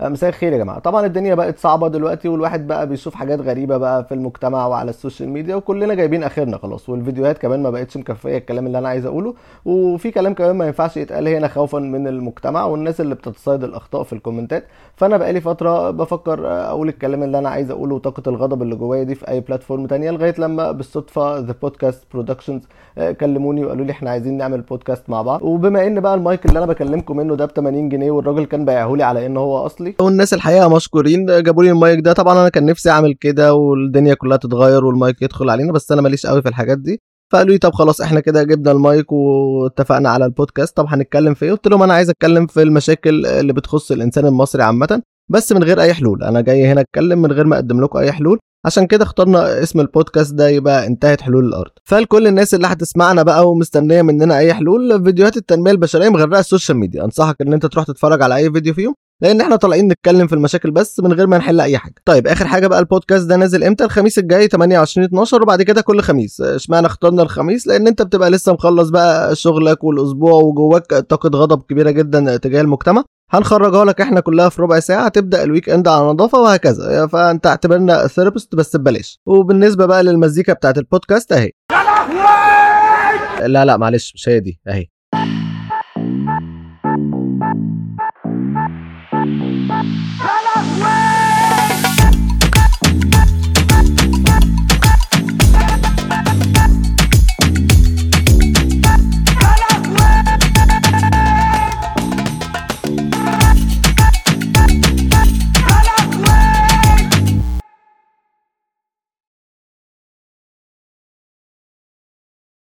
مساء الخير يا جماعة. طبعا الدنيا بقت صعبة دلوقتي والواحد بقى بيشوف حاجات غريبة بقى في المجتمع وعلى ال social media وكلنا جايبين آخرنا خلاص والفيديوهات كمان ما بقتش مكفية الكلام اللي أنا عايز أقوله وفي كلام كمان ما ينفعش يتقال هنا خوفا من المجتمع والناس اللي بتتصيد الأخطاء في الكومنتات. فأنا بقالي فترة بفكر أقول الكلام اللي أنا عايز أقوله وطاقة الغضب اللي جوايا دي في أي platform تانية لغاية لما بالصدفة The Podcast Productions كلموني وقالوا لي إحنا عايزين نعمل بودكاست مع بعض. وبما إن بقى المايك اللي أنا بكلمكم منه ده ب 80 جنيه والراجل كان بايعه لي على إن هو أصلي والناس الحقيقة مشكورين جابوا لي المايك ده طبعا أنا كان نفسي أعمل كده والدنيا كلها تتغير والمايك يدخل علينا بس أنا ماليش قوي في الحاجات دي. فقالوا لي طب خلاص إحنا كده جبنا المايك واتفقنا على البودكاست طب هنتكلم في إيه؟ قلت لهم أنا عايز أتكلم في المشاكل اللي بتخص الإنسان المصري عامة بس من غير أي حلول. أنا جاي هنا أتكلم من غير ما أقدم لكم أي حلول. عشان كده اخترنا اسم البودكاست ده يبقى انتهت حلول الأرض. فلكل الناس اللي هتسمعنا بقى ومستنية مننا أي حلول فيديوهات التنمية البشرية مغرقة ال social media. أنصحك إن أنت تروح تتفرج على أي فيديو فيهم. لأن إحنا طالعين نتكلم في المشاكل بس من غير ما نحل اي حاجة. طيب آخر حاجة بقى البودكاست ده نازل إمتى؟ الخميس الجاي 28 12 وبعد كده كل خميس. اشمعنى اخترنا الخميس؟ لأن انت بتبقى لسه مخلص بقى شغلك والأسبوع وجواك طاقه غضب كبيرة جدا تجاه المجتمع. هنخرجها لك إحنا كلها في ربع ساعة تبدا ال weekend على نظافة وهكذا. فأنت اعتبرنا therapist بس ببلاش. وبالنسبة بقى للمزيكا بتاعت البودكاست أهي. لا لا معلش مش هي دي أهي.